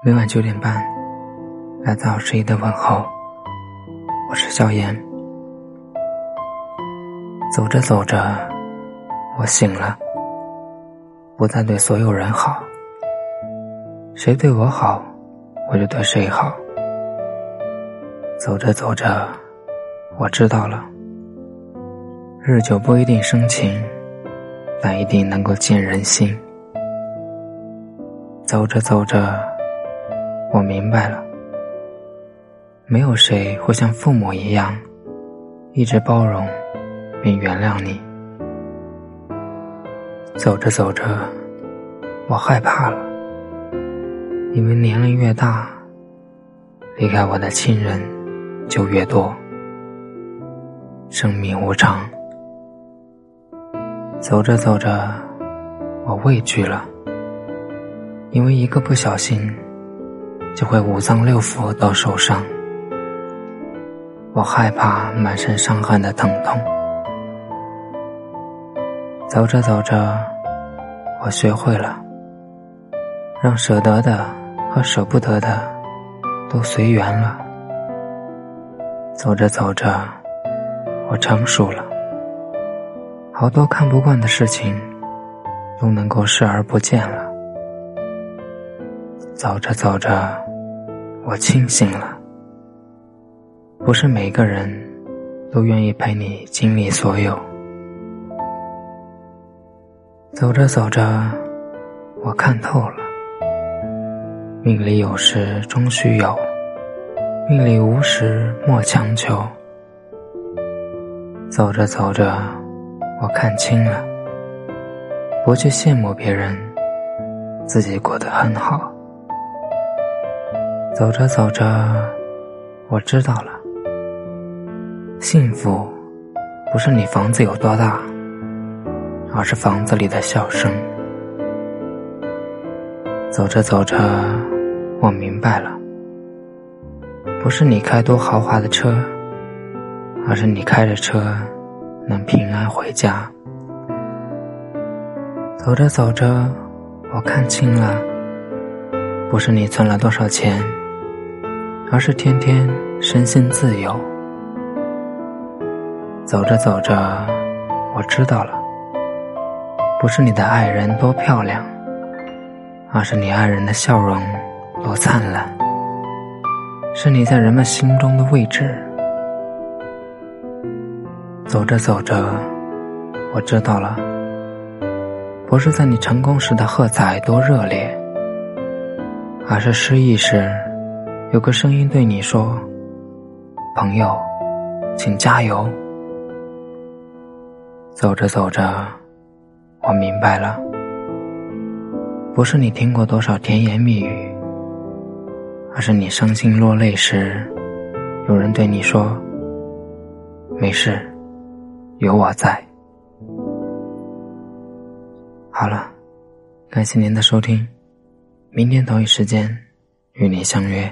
每晚九点半，来到十一的问候。我是萧炎。走着走着，我醒了，不再对所有人好。谁对我好，我就对谁好。走着走着，我知道了，日久不一定生情，但一定能够见人心。走着走着，我明白了，没有谁会像父母一样，一直包容并原谅你。走着走着，我害怕了，因为年龄越大，离开我的亲人就越多。生命无常，走着走着，我畏惧了。因为一个不小心，就会五脏六腑都受伤。我害怕满身伤痕的疼痛。走着走着，我学会了让舍得的和舍不得的都随缘了。走着走着，我成熟了，好多看不惯的事情都能够视而不见了。走着走着，我清醒了。不是每个人都愿意陪你经历所有。走着走着，我看透了。命里有时终须有，命里无时莫强求。走着走着，我看清了，不去羡慕别人，自己过得很好。走着走着，我知道了，幸福不是你房子有多大，而是房子里的笑声。走着走着，我明白了，不是你开多豪华的车，而是你开着车能平安回家。走着走着，我看清了，不是你存了多少钱。而是天天身心自由。走着走着，我知道了，不是你的爱人多漂亮，而是你爱人的笑容多灿烂，是你在人们心中的位置。走着走着，我知道了，不是在你成功时的喝彩多热烈，而是失意时。有个声音对你说：“朋友，请加油。”走着走着，我明白了，不是你听过多少甜言蜜语，而是你伤心落泪时，有人对你说：“没事，有我在。”好了，感谢您的收听，明天同一时间与您相约。